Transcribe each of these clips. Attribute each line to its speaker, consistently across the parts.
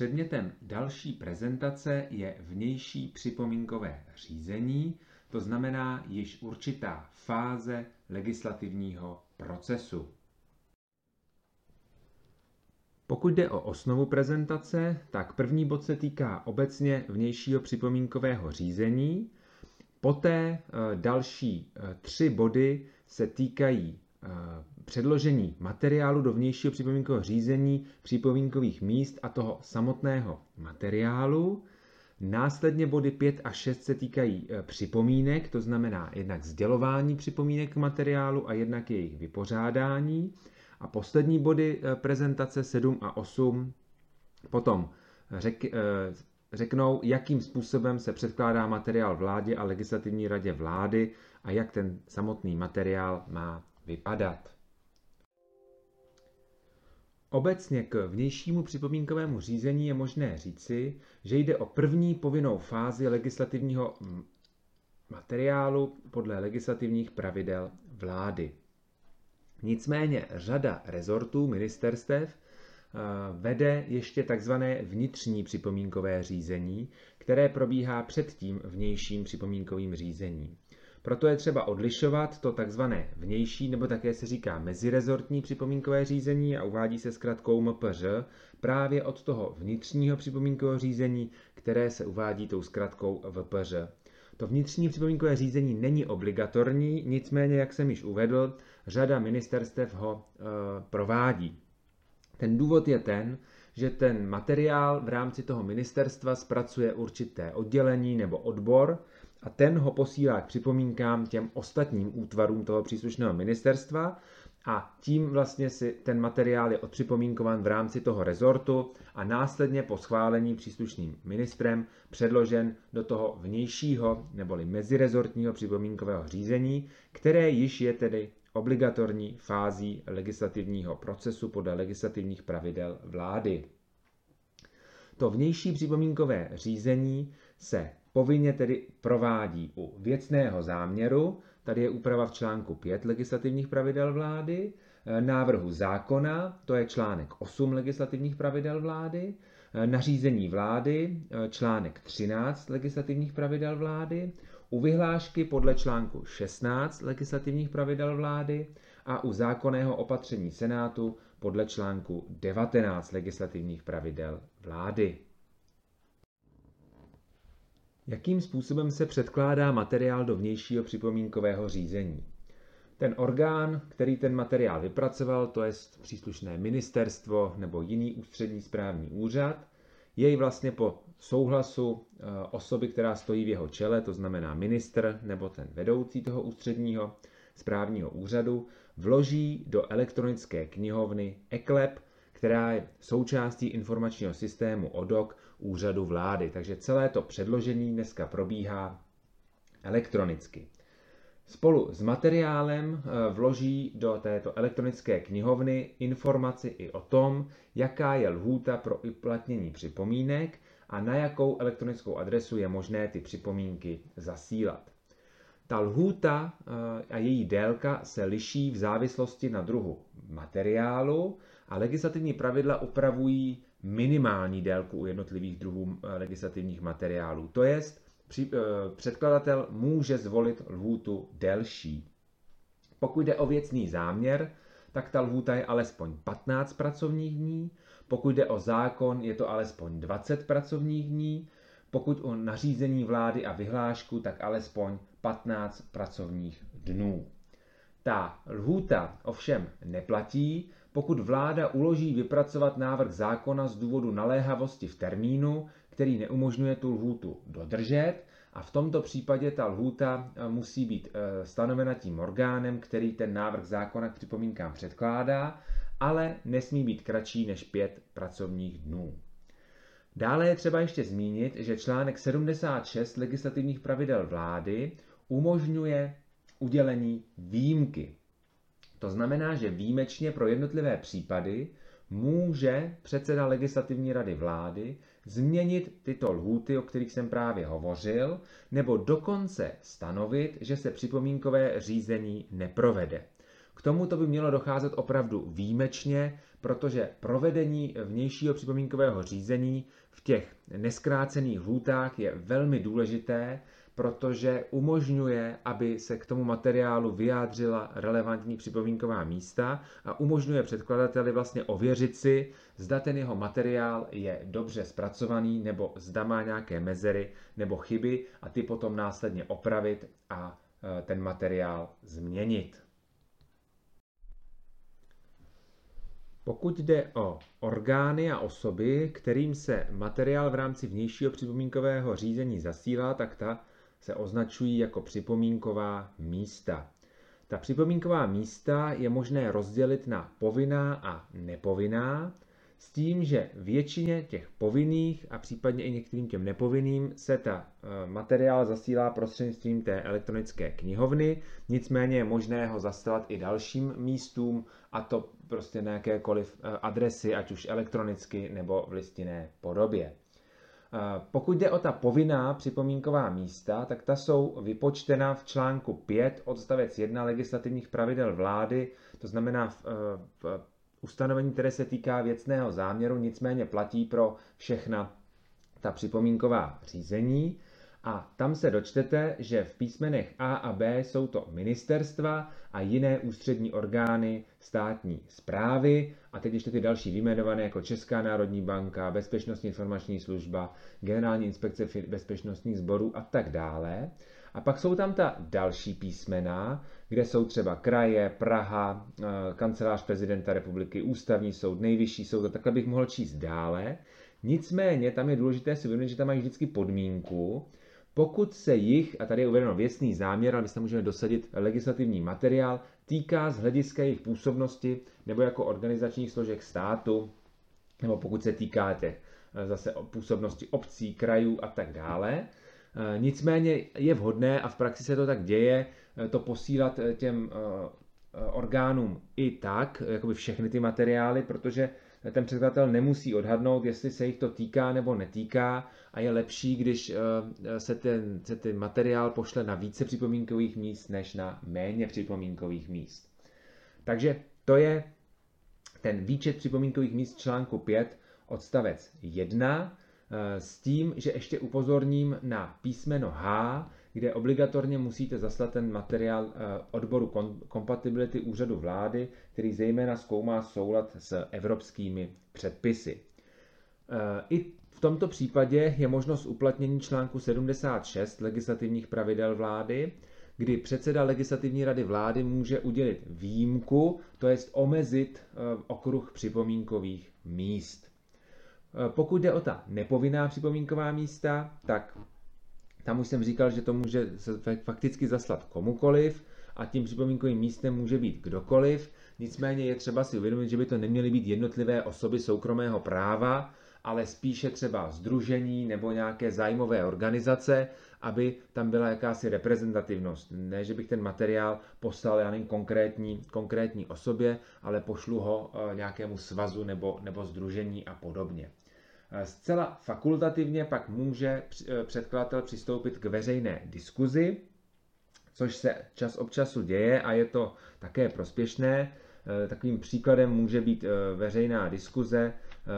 Speaker 1: Předmětem další prezentace je vnější připomínkové řízení, to znamená již určitá fáze legislativního procesu. Pokud jde o osnovu prezentace, tak první bod se týká obecně vnějšího připomínkového řízení. Poté eh, další eh, tři body se týkají předložení materiálu do vnějšího připomínkového řízení, připomínkových míst a toho samotného materiálu. Následně body 5 a 6 se týkají připomínek, to znamená jednak sdělování připomínek k materiálu a jednak jejich vypořádání. A poslední body eh, prezentace 7 a 8 potom řek, eh, řeknou, jakým způsobem se předkládá materiál vládě a legislativní radě vlády a jak ten samotný materiál má vypadat. Obecně k vnějšímu připomínkovému řízení je možné říci, že jde o první povinnou fázi legislativního materiálu podle legislativních pravidel vlády. Nicméně řada rezortů, ministerstev, vede ještě takzvané vnitřní připomínkové řízení, které probíhá před tím vnějším připomínkovým řízením. Proto je třeba odlišovat to takzvané vnější, nebo také se říká mezirezortní připomínkové řízení a uvádí se zkratkou MPŘ právě od toho vnitřního připomínkového řízení, které se uvádí tou zkratkou VPŘ. To vnitřní připomínkové řízení není obligatorní, nicméně, jak jsem již uvedl, řada ministerstev ho e, provádí. Ten důvod je ten, že ten materiál v rámci toho ministerstva zpracuje určité oddělení nebo odbor a ten ho posílá k připomínkám těm ostatním útvarům toho příslušného ministerstva a tím vlastně si ten materiál je odpřipomínkován v rámci toho rezortu a následně po schválení příslušným ministrem předložen do toho vnějšího neboli mezirezortního připomínkového řízení, které již je tedy obligatorní fází legislativního procesu podle legislativních pravidel vlády. To vnější připomínkové řízení se povinně tedy provádí u věcného záměru, tady je úprava v článku 5 legislativních pravidel vlády, e, návrhu zákona, to je článek 8 legislativních pravidel vlády, e, nařízení vlády, e, článek 13 legislativních pravidel vlády, u vyhlášky podle článku 16 legislativních pravidel vlády a u zákonného opatření Senátu podle článku 19 legislativních pravidel vlády. Jakým způsobem se předkládá materiál do vnějšího připomínkového řízení? Ten orgán, který ten materiál vypracoval, to je příslušné ministerstvo nebo jiný ústřední správní úřad, jej vlastně po souhlasu eh, osoby, která stojí v jeho čele, to znamená ministr nebo ten vedoucí toho ústředního správního úřadu, vloží do elektronické knihovny ECLEP, která je součástí informačního systému ODOC úřadu vlády. Takže celé to předložení dneska probíhá elektronicky. Spolu s materiálem eh, vloží do této elektronické knihovny informaci i o tom, jaká je lhůta pro uplatnění připomínek a na jakou elektronickou adresu je možné ty připomínky zasílat. Ta lhůta eh, a její délka se liší v závislosti na druhu materiálu a legislativní pravidla upravují minimální délku u jednotlivých druhů eh, legislativních materiálů. To při, eh, předkladatel může zvolit lhůtu delší. Pokud jde o věcný záměr, tak ta lhůta je alespoň 15 pracovních dní, pokud jde o zákon, je to alespoň 20 pracovních dní, pokud o nařízení vlády a vyhlášku, tak alespoň 15 pracovních dnů. Ta lhůta ovšem neplatí, pokud vláda uloží vypracovat návrh zákona z důvodu naléhavosti v termínu, který neumožňuje tu lhůtu dodržet, a v tomto případě ta lhůta eh, musí být eh, stanovena tím orgánem, který ten návrh zákona k připomínkám předkládá, ale nesmí být kratší než pět pracovních dnů. Dále je třeba ještě zmínit, že článek 76 legislativních pravidel vlády umožňuje udělení výjimky. To znamená, že výjimečně pro jednotlivé případy může předseda legislativní rady vlády změnit tyto lhůty, o kterých jsem právě hovořil, nebo dokonce stanovit, že se připomínkové řízení neprovede. K K tomu to by mělo docházet opravdu výjimečně, protože provedení vnějšího připomínkového řízení v těch neskrácených lhůtách je velmi důležité, protože umožňuje, aby se k tomu materiálu vyjádřila relevantní připomínková místa a umožňuje předkladateli vlastně ověřit si, zda ten jeho materiál je dobře zpracovaný nebo zda má nějaké mezery nebo chyby a ty potom následně opravit a e, ten materiál změnit. Pokud jde o orgány a osoby, kterým se materiál v rámci vnějšího připomínkového řízení zasílá, tak ta se označují jako připomínková místa. Ta připomínková místa je možné rozdělit na povinná a nepovinná, s tím, že většině těch povinných a případně i některým těm nepovinným se ta eh, materiál zasílá prostřednictvím té elektronické knihovny, nicméně je možné ho zasílat i dalším místům a to prostě na jakékoliv eh, adresy, ať už elektronicky nebo v listinné podobě. Pokud jde o ta povinná připomínková místa, tak ta jsou vypočtena v článku 5 odstavec 1 legislativních pravidel vlády, to znamená v, eh, v ustanovení, které se týká věcného záměru, nicméně platí pro všechna ta připomínková řízení. A tam se dočtete, že v písmenech A a B jsou to ministerstva a jiné ústřední orgány státní zprávy a teď ještě ty další vyjmenované jako Česká národní banka, Bezpečnostní informační služba, Generální inspekce bezpečnostních sborů a tak dále. A pak jsou tam ta další písmena, kde jsou třeba kraje, Praha, eh, kancelář prezidenta republiky, ústavní soud, nejvyšší soud a takhle bych mohl číst dále. Nicméně tam je důležité si uvědomit, že tam mají vždycky podmínku, pokud se jich, a tady je uvedeno věcný záměr, ale my se můžeme dosadit legislativní materiál, týká z hlediska jejich působnosti nebo jako organizačních složek státu, nebo pokud se týká těch eh, zase působnosti obcí, krajů a tak dále. Eh, nicméně je vhodné, a v praxi se to tak děje, eh, to posílat těm orgánům i tak, jakoby všechny ty materiály, protože ten předkladatel nemusí odhadnout, jestli se jich to týká nebo netýká a je lepší, když eh, se ten, se ten materiál pošle na více připomínkových míst než na méně připomínkových míst. Takže to je ten výčet připomínkových míst článku 5 odstavec 1 eh, s tím, že ještě upozorním na písmeno H, kde obligatorně musíte zaslat ten materiál eh, odboru kompatibility úřadu vlády, který zejména zkoumá soulad s evropskými předpisy. Eh, I v tomto případě je možnost uplatnění článku 76 legislativních pravidel vlády, kdy předseda legislativní rady vlády může udělit výjimku, to jest omezit eh, okruh připomínkových míst. Pokud jde o ta nepovinná připomínková místa, tak tam už jsem říkal, že to může fakticky zaslat komukoliv a tím připomínkovým místem může být kdokoliv. Nicméně je třeba si uvědomit, že by to neměly být jednotlivé osoby soukromého práva, ale spíše třeba združení nebo nějaké zájmové organizace, aby tam byla jakási reprezentativnost. Ne, že bych ten materiál poslal já nevím, konkrétní, konkrétní osobě, ale pošlu ho eh, nějakému svazu nebo, nebo združení a podobně. Eh, zcela fakultativně pak může eh, předkladatel přistoupit k veřejné diskuzi, což se čas od času děje a je to také prospěšné. Eh, takovým příkladem může být veřejná diskuze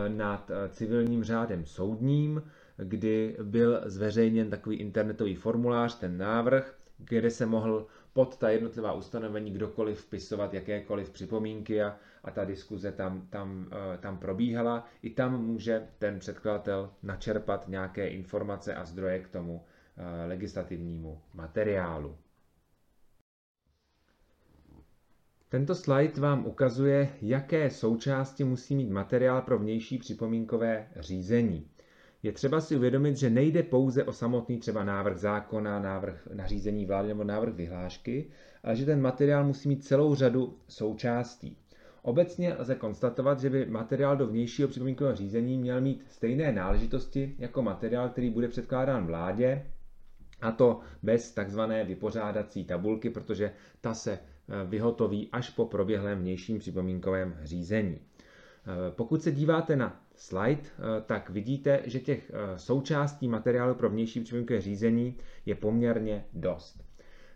Speaker 1: nad civilním řádem soudním, kdy byl zveřejněn takový internetový formulář, ten návrh, kde se mohl pod ta jednotlivá ustanovení kdokoliv vpisovat jakékoliv připomínky a, a ta diskuze tam, tam, eh, tam probíhala. I tam může ten předkladatel načerpat nějaké informace a zdroje k tomu eh, legislativnímu materiálu. Tento slide vám ukazuje, jaké součásti musí mít materiál pro vnější připomínkové řízení je třeba si uvědomit, že nejde pouze o samotný třeba návrh zákona, návrh nařízení vlády nebo návrh vyhlášky, ale že ten materiál musí mít celou řadu součástí. Obecně lze konstatovat, že by materiál do vnějšího připomínkového řízení měl mít stejné náležitosti jako materiál, který bude předkládán vládě, a to bez takzvané vypořádací tabulky, protože ta se eh, vyhotoví až po proběhlém vnějším připomínkovém řízení. Eh, pokud se díváte na slide, eh, tak vidíte, že těch eh, součástí materiálu pro vnější připomínkové řízení je poměrně dost.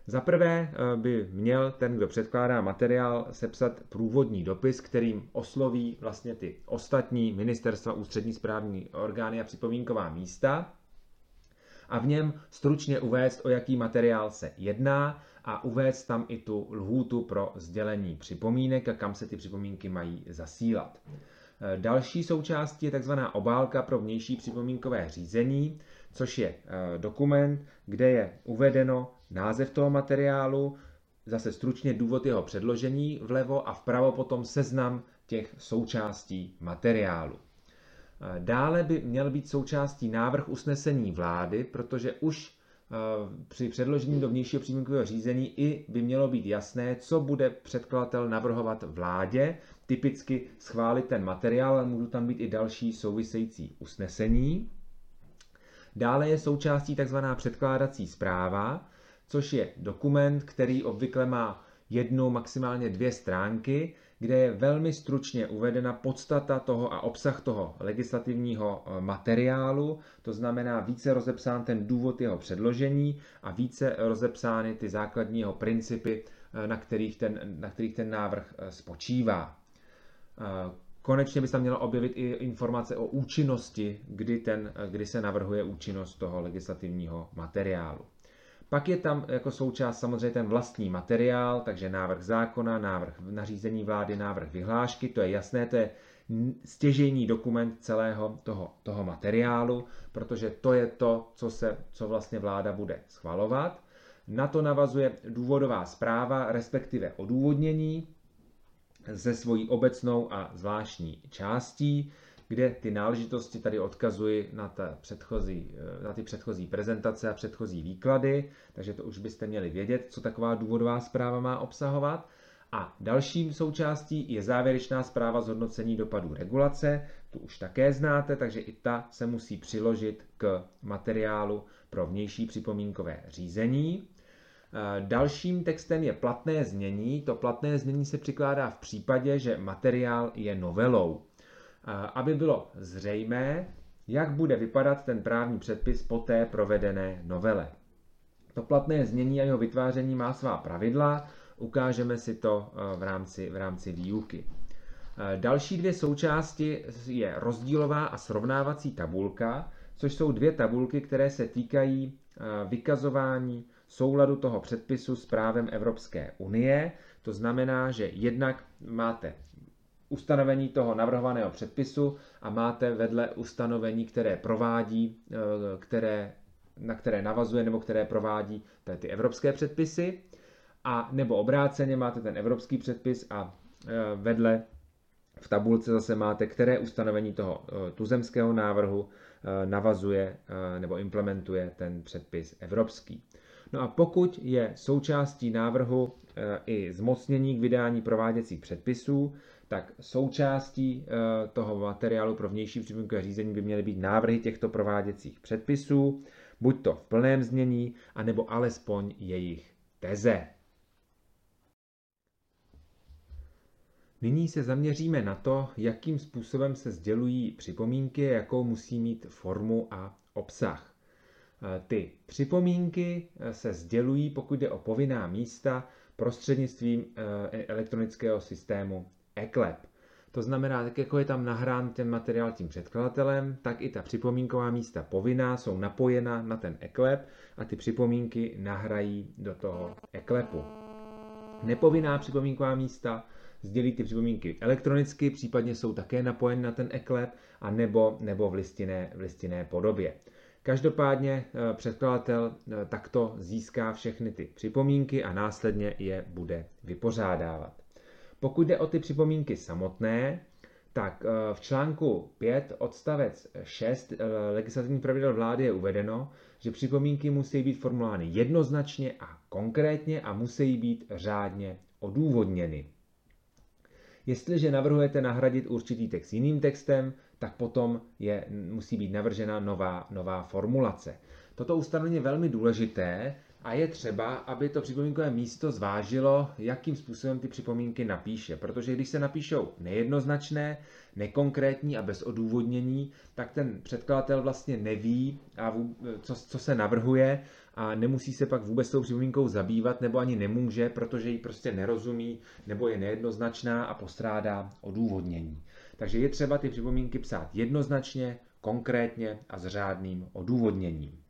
Speaker 1: Za prvé by měl ten, kdo předkládá materiál, sepsat průvodní dopis, kterým osloví vlastně ty ostatní ministerstva, ústřední správní orgány a připomínková místa a v něm stručně uvést, o jaký materiál se jedná a uvést tam i tu lhůtu pro sdělení připomínek a kam se ty připomínky mají zasílat. Eh, další součástí je tzv. obálka pro vnější připomínkové řízení, což je eh, dokument, kde je uvedeno název toho materiálu, zase stručně důvod jeho předložení vlevo a vpravo potom seznam těch součástí materiálu. Eh, dále by měl být součástí návrh usnesení vlády, protože už při předložení do vnějšího připomínkového řízení i by mělo být jasné, co bude předkladatel navrhovat vládě typicky schválit ten materiál, ale můžou tam být i další související usnesení. Dále je součástí tzv. předkládací zpráva, což je dokument, který obvykle má jednu, maximálně dvě stránky, kde je velmi stručně uvedena podstata toho a obsah toho legislativního eh, materiálu, to znamená více rozepsán ten důvod jeho předložení a více rozepsány ty základní jeho principy, eh, na kterých ten, na kterých ten návrh eh, spočívá. Konečně by se tam měla objevit i informace o účinnosti, kdy, ten, kdy se navrhuje účinnost toho legislativního materiálu. Pak je tam jako součást samozřejmě ten vlastní materiál, takže návrh zákona, návrh nařízení vlády, návrh vyhlášky, to je jasné, to je stěžejní dokument celého toho, toho materiálu, protože to je to, co, se, co vlastně vláda bude schvalovat. Na to navazuje důvodová zpráva, respektive odůvodnění, se svojí obecnou a zvláštní částí, kde ty náležitosti tady odkazuji na, ta předchozí, eh, na ty předchozí prezentace a předchozí výklady, takže to už byste měli vědět, co taková důvodová zpráva má obsahovat. A dalším součástí je závěrečná zpráva zhodnocení dopadů regulace, tu už také znáte, takže i ta se musí přiložit k materiálu pro vnější připomínkové řízení. Eh, dalším textem je platné znění. To platné znění se přikládá v případě, že materiál je novelou. Aby bylo zřejmé, jak bude vypadat ten právní předpis po té provedené novele. To platné znění a jeho vytváření má svá pravidla, ukážeme si to v rámci, v rámci výuky. Další dvě součásti je rozdílová a srovnávací tabulka, což jsou dvě tabulky, které se týkají vykazování souladu toho předpisu s právem Evropské unie. To znamená, že jednak máte ustanovení toho navrhovaného předpisu a máte vedle ustanovení, které provádí, eh, které, na které navazuje nebo které provádí ty evropské předpisy. A nebo obráceně máte ten evropský předpis a eh, vedle v tabulce zase máte, které ustanovení toho eh, tuzemského návrhu navazuje nebo implementuje ten předpis evropský. No a pokud je součástí návrhu i zmocnění k vydání prováděcích předpisů, tak součástí eh, toho materiálu pro vnější připomínkové řízení by měly být návrhy těchto prováděcích předpisů, buď to v plném znění, anebo alespoň jejich teze. Nyní se zaměříme na to, jakým způsobem se sdělují připomínky, jakou musí mít formu a obsah. Eh, ty připomínky eh, se sdělují, pokud jde o povinná místa, prostřednictvím eh, elektronického systému eClep. To znamená, tak jako je tam nahrán ten materiál tím předkladatelem, tak i ta připomínková místa povinná jsou napojena na ten eClep a ty připomínky nahrají do toho eClepu. Nepovinná připomínková místa sdělí ty připomínky elektronicky, případně jsou také napojeny na ten eClep a nebo, nebo v, listinné, v listinné podobě. Každopádně eh, předkladatel eh, takto získá všechny ty připomínky a následně je bude vypořádávat. Pokud jde o ty připomínky samotné, tak eh, v článku 5 odstavec 6 legislativních pravidel vlády je uvedeno, že připomínky musí být formulovány jednoznačně a konkrétně a musí být řádně odůvodněny. Jestliže navrhujete nahradit určitý text jiným textem, tak potom je, musí být navržena nová, nová formulace. Toto ustanovení je velmi důležité, a je třeba, aby to připomínkové místo zvážilo, jakým způsobem ty připomínky napíše. Protože když se napíšou nejednoznačné, nekonkrétní a bez odůvodnění, tak ten předkladatel vlastně neví, a co, co se navrhuje a nemusí se pak vůbec tou připomínkou zabývat, nebo ani nemůže, protože ji prostě nerozumí, nebo je nejednoznačná a postrádá odůvodnění. Takže je třeba ty připomínky psát jednoznačně, konkrétně a s řádným odůvodněním.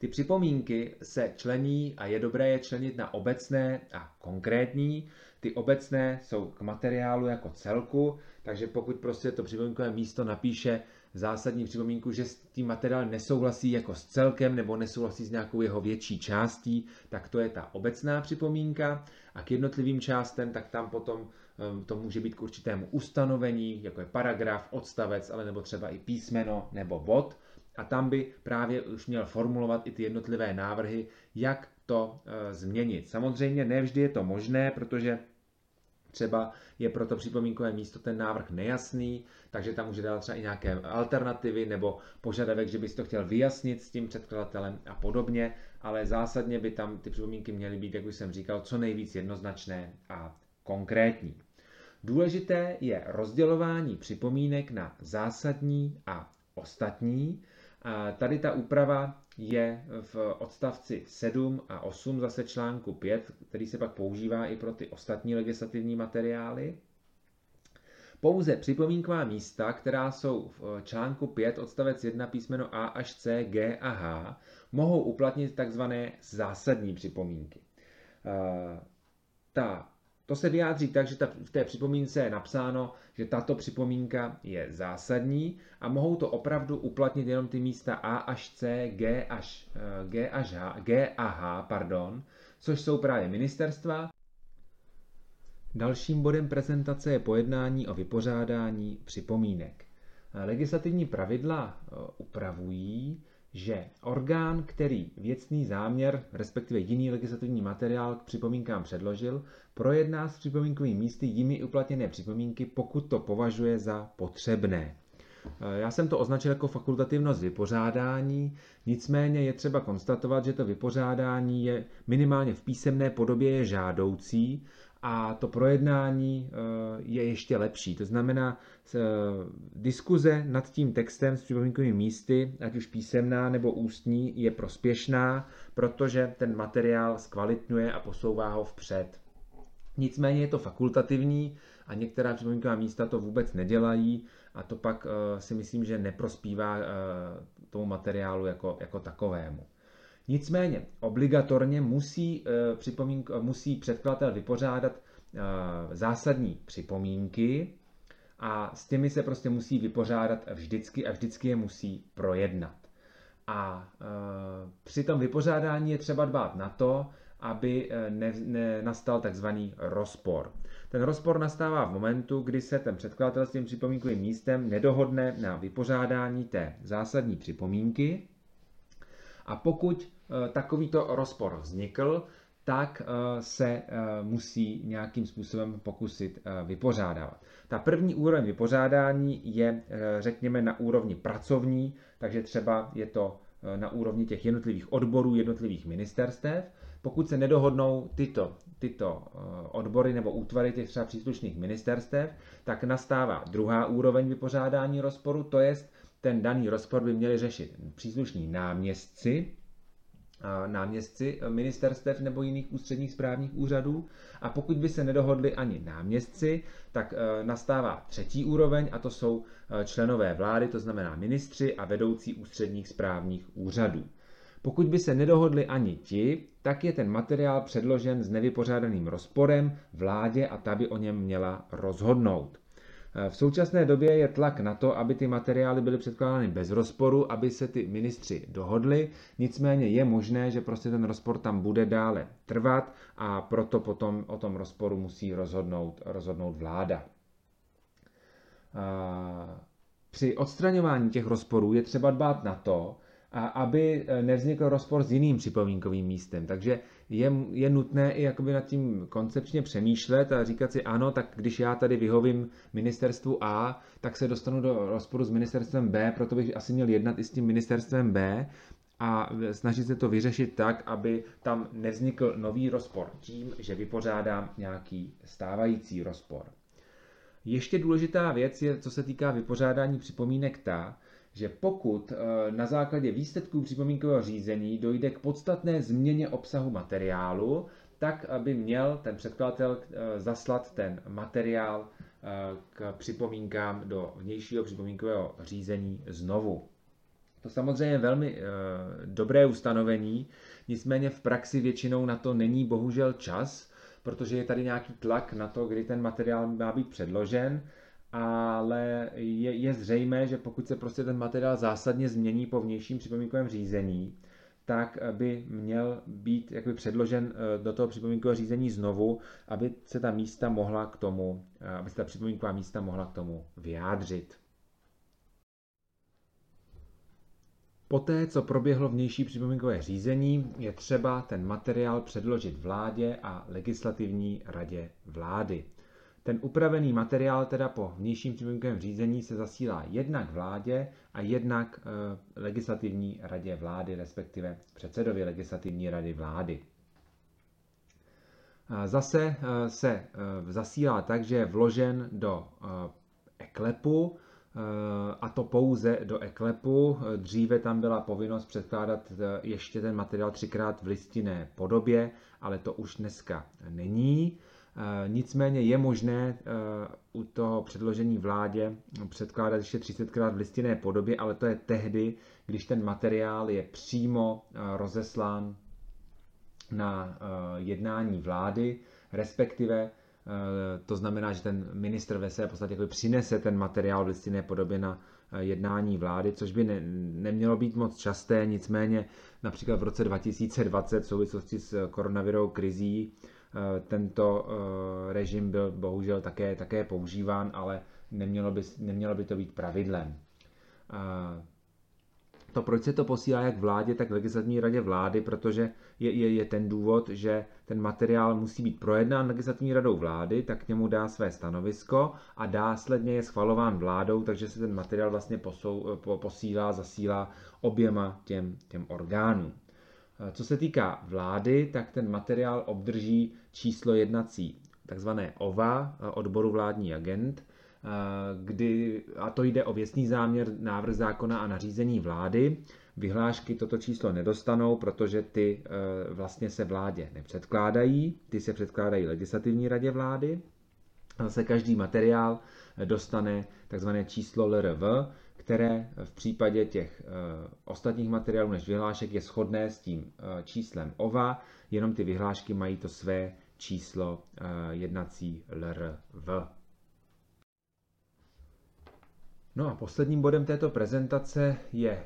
Speaker 1: Ty připomínky se člení a je dobré je členit na obecné a konkrétní. Ty obecné jsou k materiálu jako celku, takže pokud prostě to připomínkové místo napíše zásadní připomínku, že s tím materiálem nesouhlasí jako s celkem nebo nesouhlasí s nějakou jeho větší částí, tak to je ta obecná připomínka. A k jednotlivým částem, tak tam potom ehm, to může být k určitému ustanovení, jako je paragraf, odstavec, ale nebo třeba i písmeno nebo bod a tam by právě už měl formulovat i ty jednotlivé návrhy, jak to e, změnit. Samozřejmě nevždy je to možné, protože třeba je pro to připomínkové místo ten návrh nejasný, takže tam může dát třeba i nějaké alternativy nebo požadavek, že bys to chtěl vyjasnit s tím předkladatelem a podobně, ale zásadně by tam ty připomínky měly být, jak už jsem říkal, co nejvíc jednoznačné a konkrétní. Důležité je rozdělování připomínek na zásadní a ostatní, tady ta úprava je v odstavci 7 a 8 zase článku 5, který se pak používá i pro ty ostatní legislativní materiály. Pouze připomínková místa, která jsou v článku 5 odstavec 1 písmeno A až C, G a H, mohou uplatnit takzvané zásadní připomínky. Ta to se vyjádří tak, že ta, v té připomínce je napsáno, že tato připomínka je zásadní a mohou to opravdu uplatnit jenom ty místa A až C, G až, eh, G až H, G a H, pardon, což jsou právě ministerstva. Dalším bodem prezentace je pojednání o vypořádání připomínek. Legislativní pravidla eh, upravují, že orgán, který věcný záměr, respektive jiný legislativní materiál k připomínkám předložil, projedná s připomínkovými místy jimi uplatněné připomínky, pokud to považuje za potřebné. Já jsem to označil jako fakultativnost vypořádání, nicméně je třeba konstatovat, že to vypořádání je minimálně v písemné podobě je žádoucí a to projednání eh, je ještě lepší. To znamená, eh, diskuze nad tím textem s připomínkovými místy, ať už písemná nebo ústní, je prospěšná, protože ten materiál zkvalitňuje a posouvá ho vpřed. Nicméně je to fakultativní a některá připomínková místa to vůbec nedělají a to pak eh, si myslím, že neprospívá tomu materiálu jako, jako takovému. Nicméně obligatorně musí, eh, připomínk, musí předkladatel vypořádat eh, zásadní připomínky a s těmi se prostě musí vypořádat vždycky a vždycky je musí projednat. A e, při tom vypořádání je třeba dbát na to, aby ne, ne, nastal takzvaný rozpor. Ten rozpor nastává v momentu, kdy se ten předkladatel s tím připomínkovým místem nedohodne na vypořádání té zásadní připomínky. A pokud Eh, takovýto rozpor vznikl, tak eh, se eh, musí nějakým způsobem pokusit vypořádávat. Ta první úroveň vypořádání je, řekněme, na úrovni pracovní, takže třeba je to na úrovni těch jednotlivých odborů, jednotlivých ministerstev. Pokud se nedohodnou tyto, tyto odbory nebo útvary těch třeba příslušných ministerstev, tak nastává druhá úroveň vypořádání rozporu, to jest ten daný rozpor by měli řešit příslušní náměstci náměstci ministerstev nebo jiných ústředních správních úřadů. A pokud by se nedohodli ani náměstci, tak e, nastává třetí úroveň a to jsou e, členové vlády, to znamená ministři a vedoucí ústředních správních úřadů. Pokud by se nedohodli ani ti, tak je ten materiál předložen s nevypořádaným rozporem vládě a ta by o něm měla rozhodnout. V současné době je tlak na to, aby ty materiály byly předkládány bez rozporu, aby se ty ministři dohodli. Nicméně je možné, že prostě ten rozpor tam bude dále trvat a proto potom o tom rozporu musí rozhodnout, rozhodnout vláda. Při odstraňování těch rozporů je třeba dbát na to, aby e, nevznikl rozpor s jiným připomínkovým místem. Takže je, je nutné i jakoby nad tím koncepčně přemýšlet a říkat si, ano, tak když já tady vyhovím ministerstvu A, tak se dostanu do rozporu s ministerstvem B, proto bych asi měl jednat i s tím ministerstvem B. a snažit se to vyřešit tak, aby tam nevznikl nový rozpor tím, že vypořádám nějaký stávající rozpor. Ještě důležitá věc je, co se týká vypořádání připomínek, ta, že pokud eh, na základě výsledků připomínkového řízení dojde k podstatné změně obsahu materiálu, tak aby měl ten předkladatel eh, zaslat ten materiál eh, k připomínkám do vnějšího připomínkového řízení znovu. To samozřejmě je velmi dobré ustanovení, nicméně v praxi většinou na to není bohužel čas, protože je tady nějaký tlak na to, kdy ten materiál má být předložen ale je, je zřejmé, že pokud se prostě ten materiál zásadně změní po vnějším připomínkovém řízení, tak by měl být jakoby předložen eh, do toho připomínkového řízení znovu, aby se ta místa mohla k tomu, eh, aby se ta připomínková místa mohla k tomu vyjádřit. Poté, co proběhlo vnější připomínkové řízení, je třeba ten materiál předložit vládě a legislativní radě vlády. Ten upravený materiál teda po vnějším připomínkovém řízení se zasílá jednak vládě a jednak e, legislativní radě vlády, respektive předsedovi legislativní rady vlády. Zase e, se zasílá tak, že je vložen do eklepu, a to pouze do eklepu. Dříve tam byla povinnost předkládat ještě ten materiál třikrát v listinné podobě, ale to už dneska není. Eh, nicméně je možné eh, u toho předložení vládě předkládat ještě 30krát v listinné podobě, ale to je tehdy, když ten materiál je přímo eh, rozeslán na jednání vlády, respektive to znamená, že ten ministr ve své podstatě přinese ten materiál v listinné podobě na jednání vlády, což by ne, nemělo být moc časté, nicméně například v roce 2020 v souvislosti s koronavirovou krizí tento eh, režim byl bohužel také, také používán, ale nemělo by, nemělo by to být pravidlem. Eh, to, proč se to posílá jak vládě, tak legislativní radě vlády, protože je, je, je ten důvod, že ten materiál musí být projednán legislativní radou vlády, tak k němu dá své stanovisko a následně je schvalován vládou, takže se ten materiál vlastně posou, po, posílá, zasílá oběma těm, těm orgánům. Co se týká vlády, tak ten materiál obdrží číslo jednací takzvané OVA, odboru vládní agent, kdy, a to jde o věcný záměr, návrh zákona a nařízení vlády. Vyhlášky toto číslo nedostanou, protože ty vlastně se vládě nepředkládají, ty se předkládají legislativní radě vlády. Zase každý materiál dostane takzvané číslo LRV, které v případě těch eh, ostatních materiálů než vyhlášek je shodné s tím eh, číslem OVA, jenom ty vyhlášky mají to své číslo eh, jednací LRV. No a posledním bodem této prezentace je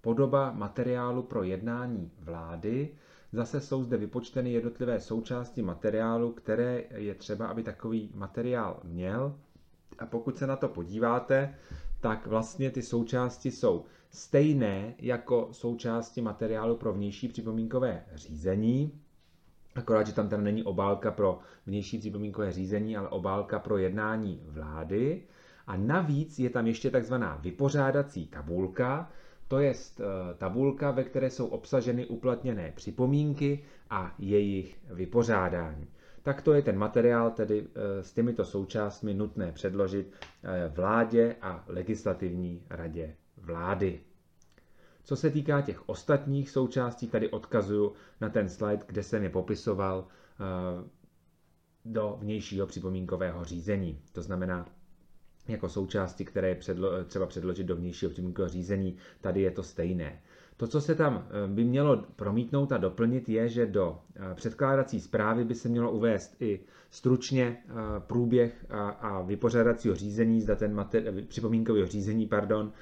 Speaker 1: podoba materiálu pro jednání vlády. Zase jsou zde vypočteny jednotlivé součásti materiálu, které je třeba, aby takový materiál měl. A pokud se na to podíváte, tak vlastně ty součásti jsou stejné jako součásti materiálu pro vnější připomínkové řízení, akorát, že tam tam není obálka pro vnější připomínkové řízení, ale obálka pro jednání vlády. A navíc je tam ještě takzvaná vypořádací tabulka, to je eh, tabulka, ve které jsou obsaženy uplatněné připomínky a jejich vypořádání tak to je ten materiál tedy eh, s těmito součástmi nutné předložit eh, vládě a legislativní radě vlády. Co se týká těch ostatních součástí, tady odkazuju na ten slide, kde jsem je popisoval eh, do vnějšího připomínkového řízení. To znamená, jako součásti, které je předlo, třeba předložit do vnějšího připomínkového řízení, tady je to stejné. To, co se tam eh, by mělo promítnout a doplnit, je, že do eh, předkládací zprávy by se mělo uvést i stručně eh, průběh a, a vypořádacího řízení, zda ten materi- připomínkového řízení, pardon,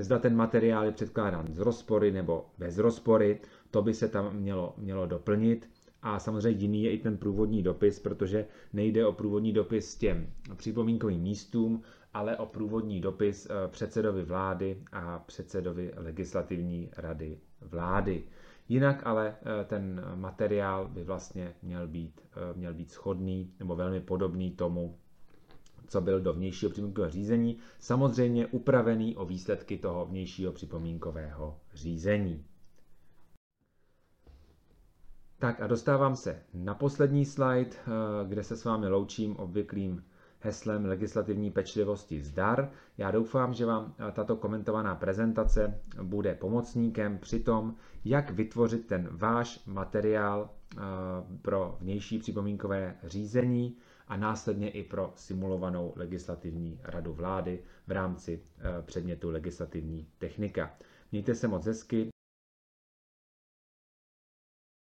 Speaker 1: zda ten materiál je předkládán z rozpory nebo bez rozpory, to by se tam mělo, mělo doplnit. A samozřejmě jiný je i ten průvodní dopis, protože nejde o průvodní dopis těm připomínkovým místům, ale o průvodní dopis eh, předsedovi vlády a předsedovi legislativní rady vlády. Jinak ale eh, ten materiál by vlastně měl být, eh, měl být schodný nebo velmi podobný tomu, co byl do vnějšího připomínkového řízení, samozřejmě upravený o výsledky toho vnějšího připomínkového řízení. Tak a dostávám se na poslední slide, kde se s vámi loučím obvyklým heslem legislativní pečlivosti zdar. Já doufám, že vám eh, tato komentovaná prezentace bude pomocníkem při tom, jak vytvořit ten váš materiál eh, pro vnější připomínkové řízení a následně i pro simulovanou legislativní radu vlády v rámci předmětu legislativní technika. Mějte se moc hezky,